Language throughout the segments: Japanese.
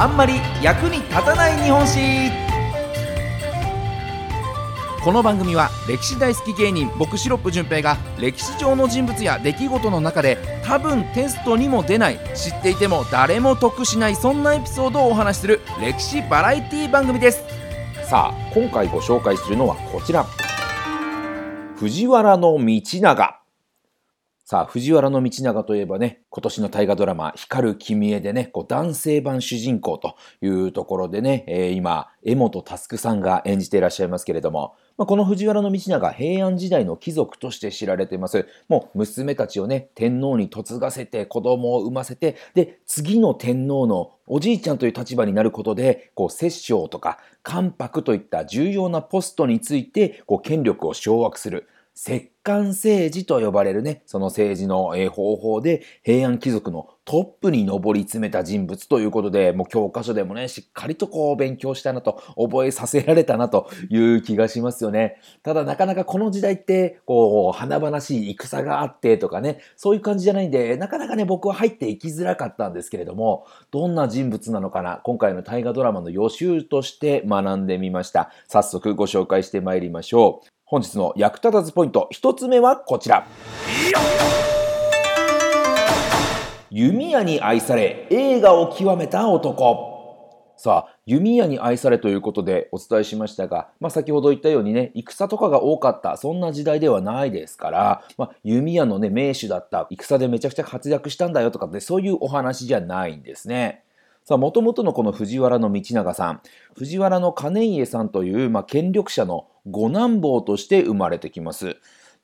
あんまり役に立たない日本史。この番組は歴史大好き芸人僕シロップ純平が歴史上の人物や出来事の中で多分テストにも出ない知っていても誰も得しないそんなエピソードをお話しする歴史バラエティ番組です。さあ今回ご紹介するのはこちら。藤原道長。さあ、藤原道長といえばね、今年の大河ドラマ、光る君へでね、こう男性版主人公というところでね、えー、今、江本佑さんが演じていらっしゃいますけれども、まあ、この藤原道長、平安時代の貴族として知られています。もう娘たちをね、天皇に嫁がせて、子供を産ませて、で、次の天皇のおじいちゃんという立場になることで、こう、摂政とか関白といった重要なポストについて、こう、権力を掌握する。摂関政治と呼ばれるね、その政治の方法で平安貴族のトップに上り詰めた人物ということで、もう教科書でもね、しっかりとこう勉強したなと、覚えさせられたなという気がしますよね。ただなかなかこの時代って、こう、華々しい戦があってとかね、そういう感じじゃないんで、なかなかね、僕は入っていきづらかったんですけれども、どんな人物なのかな、今回の大河ドラマの予習として学んでみました。早速ご紹介してまいりましょう。本日の役立たずポイント、一つ目はこちら。弓矢に愛され、映画を極めた男。さあ、弓矢に愛されということでお伝えしましたが、まあ、先ほど言ったようにね、戦とかが多かった、そんな時代ではないですから、まあ、弓矢のね、名手だった、戦でめちゃくちゃ活躍したんだよとかって、そういうお話じゃないんですね。さあ、もともとのこの藤原道長さん、藤原の金家さんという、まあ、権力者の五男坊として生まれてきます。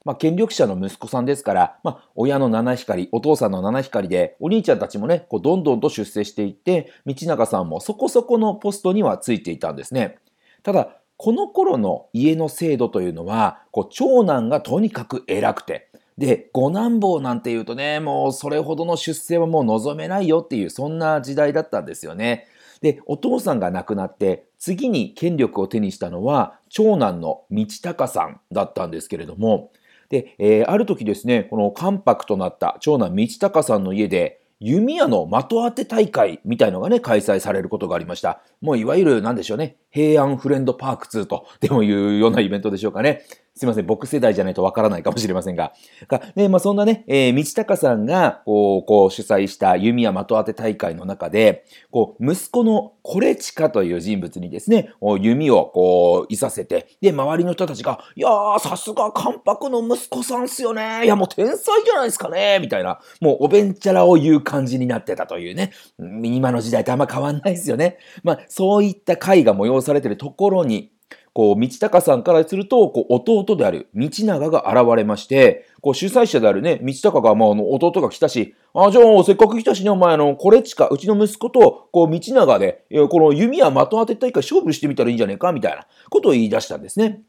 まあ、権力者の息子さんですから、まあ、親の七光、お父さんの七光で、お兄ちゃんたちもね、こうどんどんと出世していって、道長さんもそこそこのポストにはついていたんですね。ただ、この頃の家の制度というのは、こう長男がとにかく偉くて、で、五男坊なんていうとね、もうそれほどの出世はもう望めないよっていう、そんな時代だったんですよね。で、お父さんが亡くなって、次に権力を手にしたのは、長男の道隆さんだったんですけれども、で、えー、ある時ですね、この関白となった長男道隆さんの家で、弓矢の的当て大会みたいのがね、開催されることがありました。もういわゆる何でしょうね、平安フレンドパーク2とでもいうようなイベントでしょうかね。すいません、僕世代じゃないとわからないかもしれませんが。がね、まあ、そんなね、えー、道隆さんが、こう、こう主催した弓矢的当て大会の中で、こう、息子のコレチカという人物にですね、弓をこう、いさせて、で、周りの人たちが、いやー、さすが関白の息子さんっすよね。いや、もう天才じゃないですかね。みたいな、もうおべんちゃらを言う感じになってたというね。今の時代とあんま変わんないですよね。まあ、そういった会が催されてるところに、こう、道隆さんからすると、こう、弟である道長が現れまして、こう、主催者であるね、道隆が、まあ、あの、弟が来たし、あ、じゃあ、せっかく来たしね、お前、あの、これちか、うちの息子と、こう、道長で、この弓や的当て大会勝負してみたらいいんじゃねえか、みたいなことを言い出したんですね。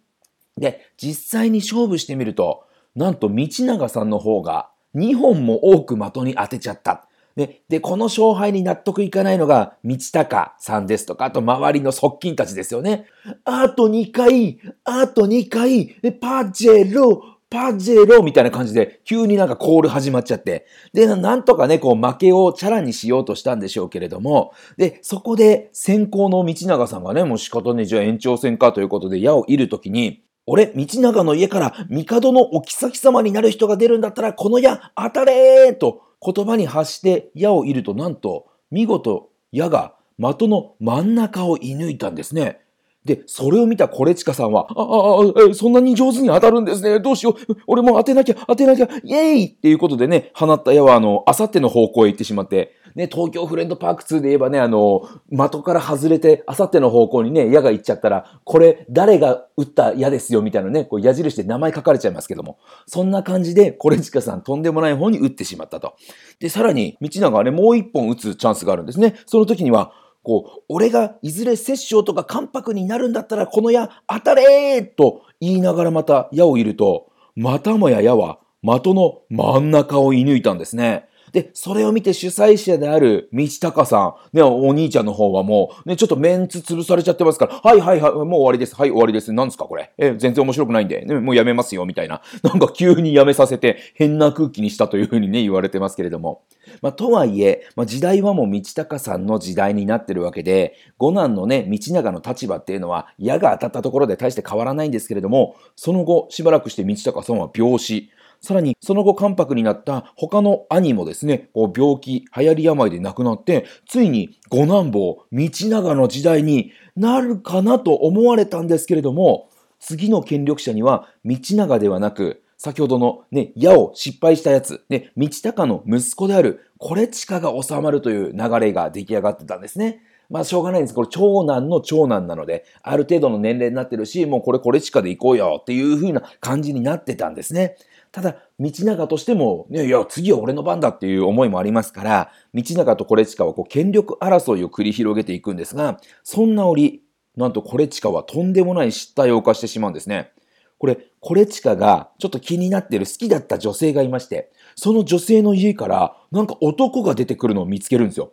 で、実際に勝負してみると、なんと道長さんの方が、2本も多く的に当てちゃった。で、で、この勝敗に納得いかないのが、道高さんですとか、あと周りの側近たちですよね。あと2回、あと2回、パジェロ、パジェロみたいな感じで、急になんかコール始まっちゃって。で、なんとかね、こう負けをチャラにしようとしたんでしょうけれども、で、そこで先行の道長さんがね、もう仕方ね、じゃあ延長戦かということで矢を射るときに、俺、道長の家から帝のお妃様になる人が出るんだったら、この矢当たれーと言葉に発して矢を射るとなんと見事矢が的の真ん中を射抜いたんですね。で、それを見たコレチカさんは、ああ、そんなに上手に当たるんですね。どうしよう。俺も当てなきゃ、当てなきゃ、イエーイっていうことでね、放った矢は、あの、あさっての方向へ行ってしまって、ね、東京フレンドパーク2で言えばね、あの、的から外れて、あさっての方向にね、矢が行っちゃったら、これ、誰が撃った矢ですよ、みたいなね、こう矢印で名前書かれちゃいますけども、そんな感じで、コレチカさんとんでもない方に撃ってしまったと。で、さらに、道長はね、もう一本撃つチャンスがあるんですね。その時には、こう、俺がいずれ摂政とか関白になるんだったらこの矢当たれーと言いながらまた矢を射ると、またもや矢は的の真ん中を射抜いたんですね。で、それを見て主催者である道隆さん、ね、お兄ちゃんの方はもう、ね、ちょっとメンツ潰されちゃってますから、はいはいはい、もう終わりです。はい、終わりです。何ですかこれ。え、全然面白くないんで、ね、もうやめますよ、みたいな。なんか急にやめさせて変な空気にしたというふうにね、言われてますけれども。まあ、とはいえ、まあ、時代はもう道隆さんの時代になってるわけで、五男のね、道長の立場っていうのは、矢が当たったところで大して変わらないんですけれども、その後、しばらくして道隆さんは病死。さらに、その後、関白になった他の兄もですね、こう病気、流行り病で亡くなって、ついに五男坊、道長の時代になるかなと思われたんですけれども、次の権力者には道長ではなく、先ほどのね、矢を失敗したやつ、ね、道高の息子である、これチカが収まるという流れが出来上がってたんですね。まあしょうがないんです。これ長男の長男なので、ある程度の年齢になってるし、もうこれこれチカで行こうよっていう風な感じになってたんですね。ただ、道長としても、ね、いや、次は俺の番だっていう思いもありますから、道長とコレチカはこう権力争いを繰り広げていくんですが、そんな折、なんとコレチカはとんでもない失態を犯してしまうんですね。これ、コレチカがちょっと気になってる好きだった女性がいまして、その女性の家からなんか男が出てくるのを見つけるんですよ。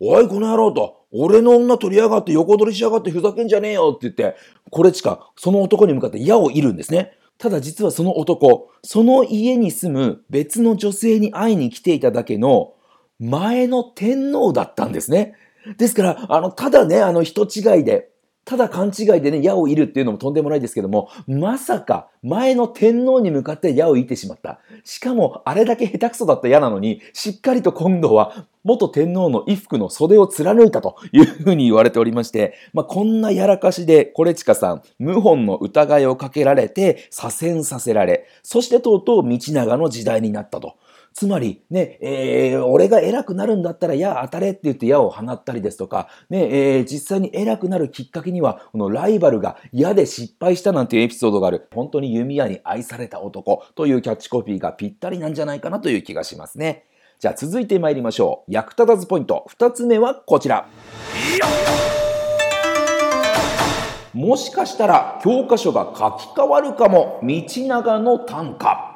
おい、この野郎と、俺の女取りやがって横取りしやがってふざけんじゃねえよって言って、コレチカ、その男に向かって矢を射るんですね。ただ実はその男、その家に住む別の女性に会いに来ていただけの前の天皇だったんですね。ですから、あの、ただね、あの人違いで、ただ勘違いでね、矢を射るっていうのもとんでもないですけども、まさか前の天皇に向かって矢を射ってしまった。しかも、あれだけ下手くそだった矢なのに、しっかりと今度は元天皇の衣服の袖を貫いたというふうに言われておりまして、まあ、こんなやらかしで、コレチカさん、謀反の疑いをかけられて、左遷させられ、そしてとうとう道長の時代になったと。つまり、ね、えー、俺が偉くなるんだったら矢当たれって言って矢を放ったりですとか、ね、えー、実際に偉くなるきっかけには、このライバルが矢で失敗したなんていうエピソードがある、本当に弓矢に愛された男というキャッチコピーがぴったりなんじゃないかなという気がしますね。じゃあ続いて参りましょう。役立たずポイント。二つ目はこちら。もしかしたら教科書が書き換わるかも。道長の短歌。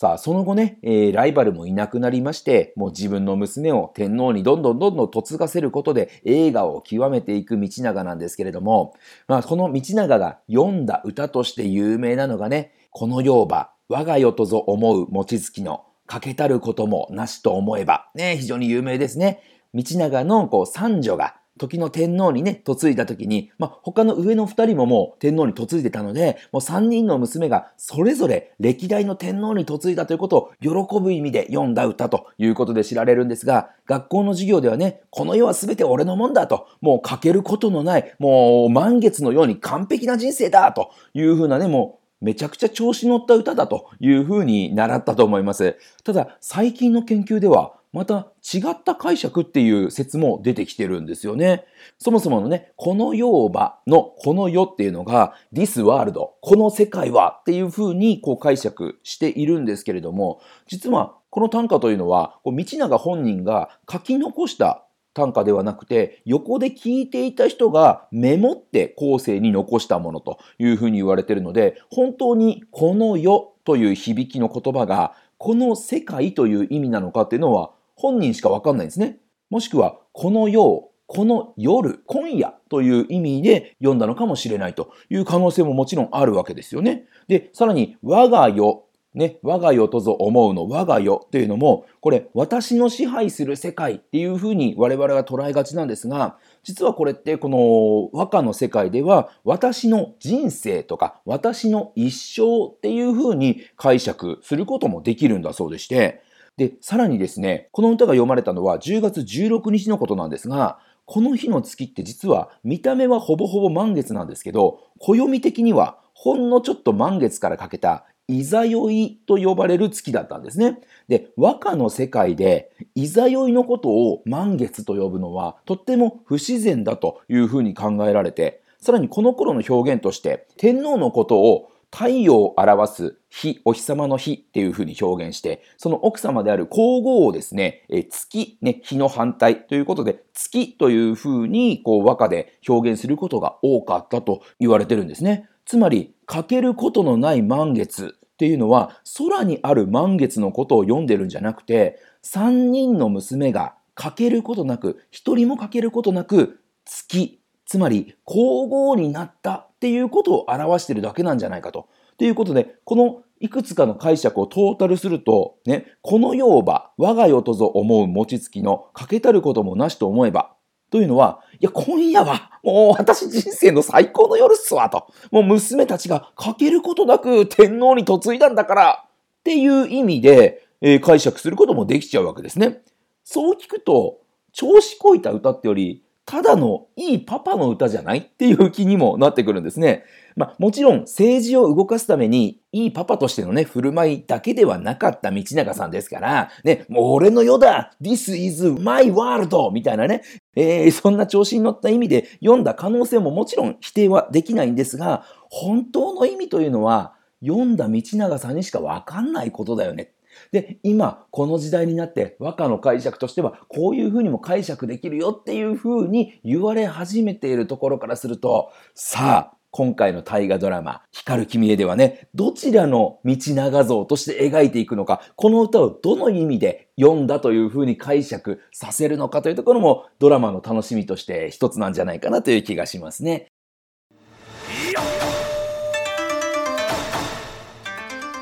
さあ、その後ね、えー、ライバルもいなくなりまして、もう自分の娘を天皇にどんどんどんどん嫁がせることで映画を極めていく道長なんですけれども、まあ、この道長が読んだ歌として有名なのがね、この世ば、我が世とぞ思う望月の、かけたることもなしと思えば、ね、非常に有名ですね。道長のこう三女が時の天皇にね、嫁いだ時に、まあ、他の上の二人ももう天皇に嫁いでたので、もう三人の娘がそれぞれ歴代の天皇に嫁いだということを喜ぶ意味で読んだ歌ということで知られるんですが、学校の授業ではね、この世は全て俺のもんだと、もう欠けることのない、もう満月のように完璧な人生だというふうなね、もうめちゃくちゃ調子乗った歌だというふうに習ったと思います。ただ、最近の研究では、また違った解釈っていう説も出てきてるんですよね。そもそものね、この世場のこの世っていうのが this world、この世界はっていう風にこう解釈しているんですけれども、実はこの短歌というのは、こう道長本人が書き残した短歌ではなくて、横で聞いていた人がメモって後世に残したものというふうに言われているので、本当にこの世という響きの言葉が、この世界という意味なのかっていうのは本人しかわかんないんですね。もしくは、この夜、この夜、今夜という意味で読んだのかもしれないという可能性ももちろんあるわけですよね。で、さらに、我が世、ね、我が世とぞ思うの我が世というのも、これ、私の支配する世界っていうふうに我々は捉えがちなんですが、実はこれってこの和歌の世界では、私の人生とか、私の一生っていうふうに解釈することもできるんだそうでして、で、さらにですね、この歌が読まれたのは10月16日のことなんですが、この日の月って実は見た目はほぼほぼ満月なんですけど、暦的にはほんのちょっと満月からかけたいざよいと呼ばれる月だったんですね。で、和歌の世界で、いざよいのことを満月と呼ぶのは、とっても不自然だというふうに考えられて、さらにこの頃の表現として、天皇のことを太陽を表す日、お日様の日っていうふうに表現して、その奥様である皇后をですね、え月、ね、日の反対ということで、月というふうにこう和歌で表現することが多かったと言われてるんですね。つまり、欠けることのない満月っていうのは空にある満月のことを読んでるんじゃなくて3人の娘が欠けることなく1人も欠けることなく月つまり皇后になったっていうことを表してるだけなんじゃないかと。ということでこのいくつかの解釈をトータルすると、ね、この世ば我が世とぞ思う餅つきの欠けたることもなしと思えば、というのは、いや、今夜は、もう私人生の最高の夜っすわ、と。もう娘たちが欠けることなく天皇に嫁いだんだから、っていう意味で、えー、解釈することもできちゃうわけですね。そう聞くと、調子こいた歌ってより、ただのいいパパの歌じゃないっていう気にもなってくるんですね。まあ、もちろん政治を動かすためにいいパパとしてのね、振る舞いだけではなかった道長さんですから、ね、もう俺の世だ !This is my world! みたいなね、えー、そんな調子に乗った意味で読んだ可能性ももちろん否定はできないんですが、本当の意味というのは、読んだ道長さんにしかわかんないことだよね。で、今、この時代になって和歌の解釈としては、こういうふうにも解釈できるよっていうふうに言われ始めているところからすると、さあ、今回の大河ドラマ、光る君へではね、どちらの道長像として描いていくのか、この歌をどの意味で読んだというふうに解釈させるのかというところもドラマの楽しみとして一つなんじゃないかなという気がしますね。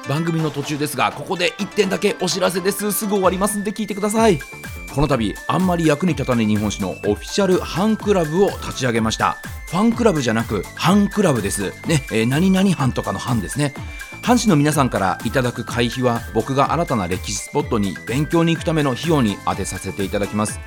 番組の途中ですがここで1点だけお知らせです。すぐ終わりますんで聞いてください。この度あんまり役に立たない日本史のオフィシャルファンクラブを立ち上げました。ファンクラブじゃなくファンクラブです。ね、えー、何々班とかの班ですね。藩士の皆さんからいただく会費は僕が新たな歴史スポットに勉強に行くための費用に充てさせていただきます。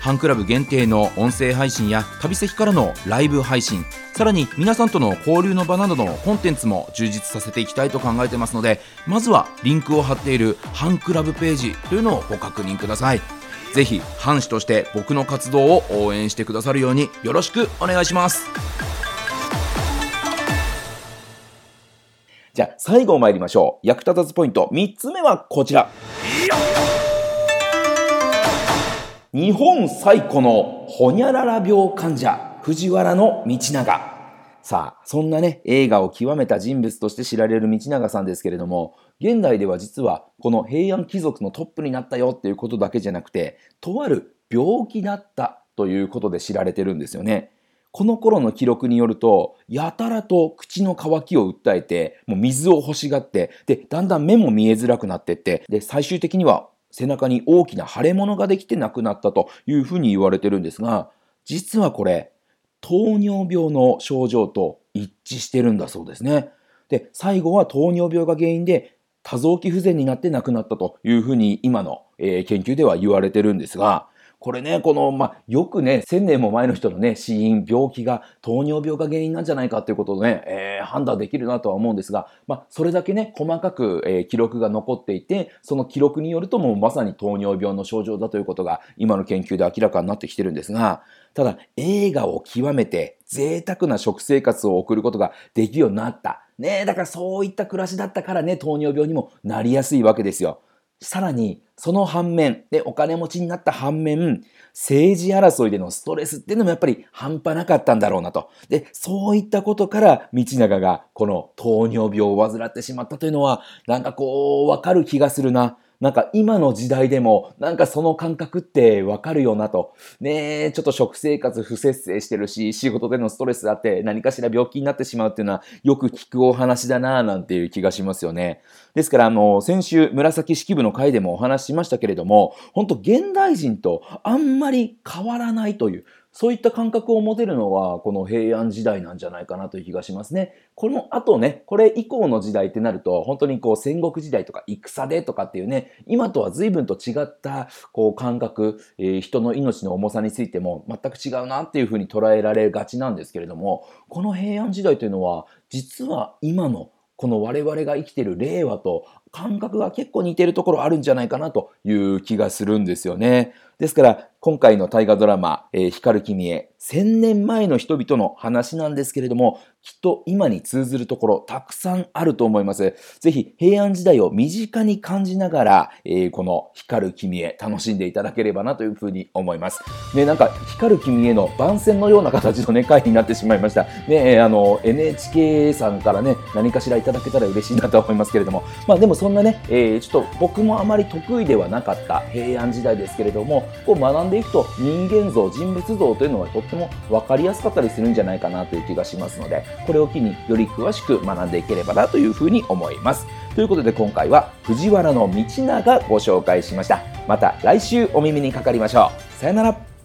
ファンクラブ限定の音声配信や旅先からのライブ配信。さらに皆さんとの交流の場などのコンテンツも充実させていきたいと考えてますのでまずはリンクを貼っているファンクラブページというのをご確認ください。ぜひ藩士として僕の活動を応援してくださるようによろしくお願いします。じゃあ最後参りましょう。役立たずポイント。3つ目はこちら。日本最古のほにゃらら病患者。藤原道長さあ、そんなね、映画を極めた人物として知られる道長さんですけれども、現代では実はこの平安貴族のトップになったよっていうことだけじゃなくて、とある病気だったということで知られてるんですよね。この頃の記録によると、やたらと口の渇きを訴えて、もう水を欲しがって、で、だんだん目も見えづらくなってって、で、最終的には背中に大きな腫れ物ができて亡くなったというふうに言われてるんですが、実はこれ、糖尿病の症状と一致してるんだそうですね。で、最後は糖尿病が原因で多臓器不全になって亡くなったというふうに今の、えー、研究では言われてるんですが、これね、この、まあ、よくね、1000年も前の人のね、死因、病気が糖尿病が原因なんじゃないかということをね、えー、判断できるなとは思うんですが、まあ、それだけね、細かく、えー、記録が残っていて、その記録によるともうまさに糖尿病の症状だということが、今の研究で明らかになってきてるんですが、ただ、映画を極めて贅沢な食生活を送ることができるようになった。ねだからそういった暮らしだったからね、糖尿病にもなりやすいわけですよ。さらに、その反面、で、お金持ちになった反面、政治争いでのストレスっていうのもやっぱり半端なかったんだろうなと。で、そういったことから、道長がこの糖尿病を患ってしまったというのは、なんかこう、わかる気がするな。なんか今の時代でもなんかその感覚ってわかるよなと。ねえ、ちょっと食生活不節制してるし、仕事でのストレスあって何かしら病気になってしまうっていうのはよく聞くお話だなぁなんていう気がしますよね。ですからあの、先週紫式部の回でもお話ししましたけれども、本当現代人とあんまり変わらないという、そういった感覚を持てるのは、この平安時代なんじゃないかなという気がしますね。この後ね、これ以降の時代ってなると、本当にこう戦国時代とか戦でとかっていうね、今とは随分と違ったこう感覚、えー、人の命の重さについても全く違うなっていうふうに捉えられがちなんですけれども、この平安時代というのは、実は今のこの我々が生きてる令和と感覚が結構似てるところあるんじゃないかなという気がするんですよね。ですから、今回の大河ドラマ、えー、光る君へ、千年前の人々の話なんですけれども、きっと今に通ずるところたくさんあると思います。ぜひ平安時代を身近に感じながら、えー、この光る君へ楽しんでいただければなというふうに思います。ね、なんか光る君への番宣のような形のね、回になってしまいました。ね、あの、NHK さんからね、何かしらいただけたら嬉しいなと思いますけれども、まあでもそんなね、えー、ちょっと僕もあまり得意ではなかった平安時代ですけれども、こう学んでいくと人間像、人物像というのはとっても分かりやすかったりするんじゃないかなという気がしますので、これを機により詳しく学んでいければなというふうに思います。ということで今回は藤原道長ご紹介しました。また来週お耳にかかりましょう。さよなら。